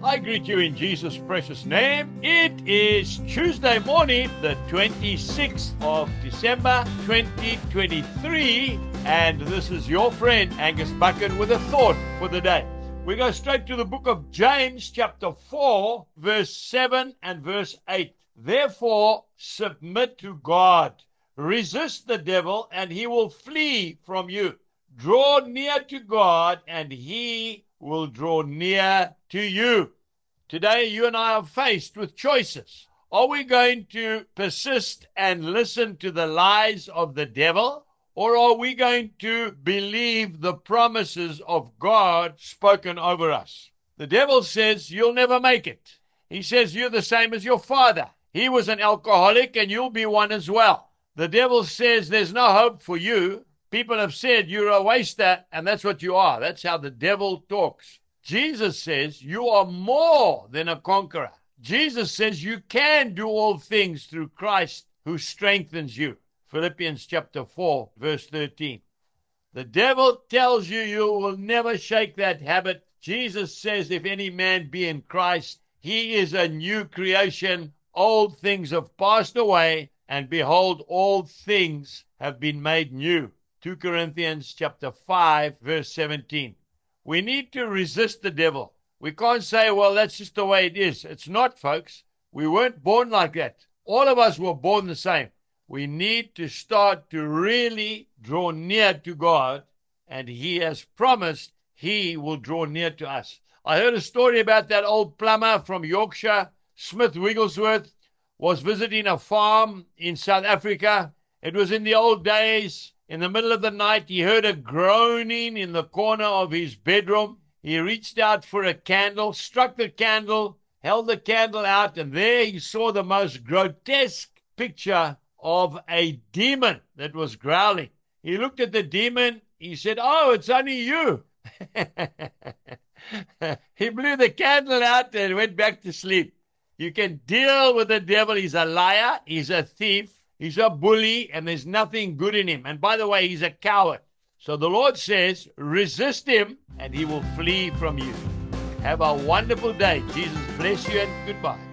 I greet you in Jesus' precious name. It is Tuesday morning, the 26th of December 2023, and this is your friend Angus Buchan with a thought for the day. We go straight to the book of James, chapter 4, verse 7 and verse 8. Therefore, submit to God, resist the devil, and he will flee from you. Draw near to God, and he will draw near to you. Today, you and I are faced with choices. Are we going to persist and listen to the lies of the devil? Or are we going to believe the promises of God spoken over us? The devil says you'll never make it. He says you're the same as your father. He was an alcoholic and you'll be one as well. The devil says there's no hope for you People have said you're a waster, and that's what you are. That's how the devil talks. Jesus says you are more than a conqueror. Jesus says you can do all things through Christ who strengthens you. Philippians chapter 4, verse 13. The devil tells you you will never shake that habit. Jesus says, if any man be in Christ, he is a new creation. Old things have passed away, and behold, all things have been made new. 2 Corinthians chapter 5 verse 17. We need to resist the devil. We can't say, well, that's just the way it is. It's not, folks. We weren't born like that. All of us were born the same. We need to start to really draw near to God, and He has promised He will draw near to us. I heard a story about that old plumber from Yorkshire, Smith Wigglesworth, was visiting a farm in South Africa. It was in the old days in the middle of the night, he heard a groaning in the corner of his bedroom. He reached out for a candle, struck the candle, held the candle out, and there he saw the most grotesque picture of a demon that was growling. He looked at the demon. He said, Oh, it's only you. he blew the candle out and went back to sleep. You can deal with the devil. He's a liar, he's a thief, He's a bully and there's nothing good in him. And by the way, he's a coward. So the Lord says, resist him and he will flee from you. Have a wonderful day. Jesus bless you and goodbye.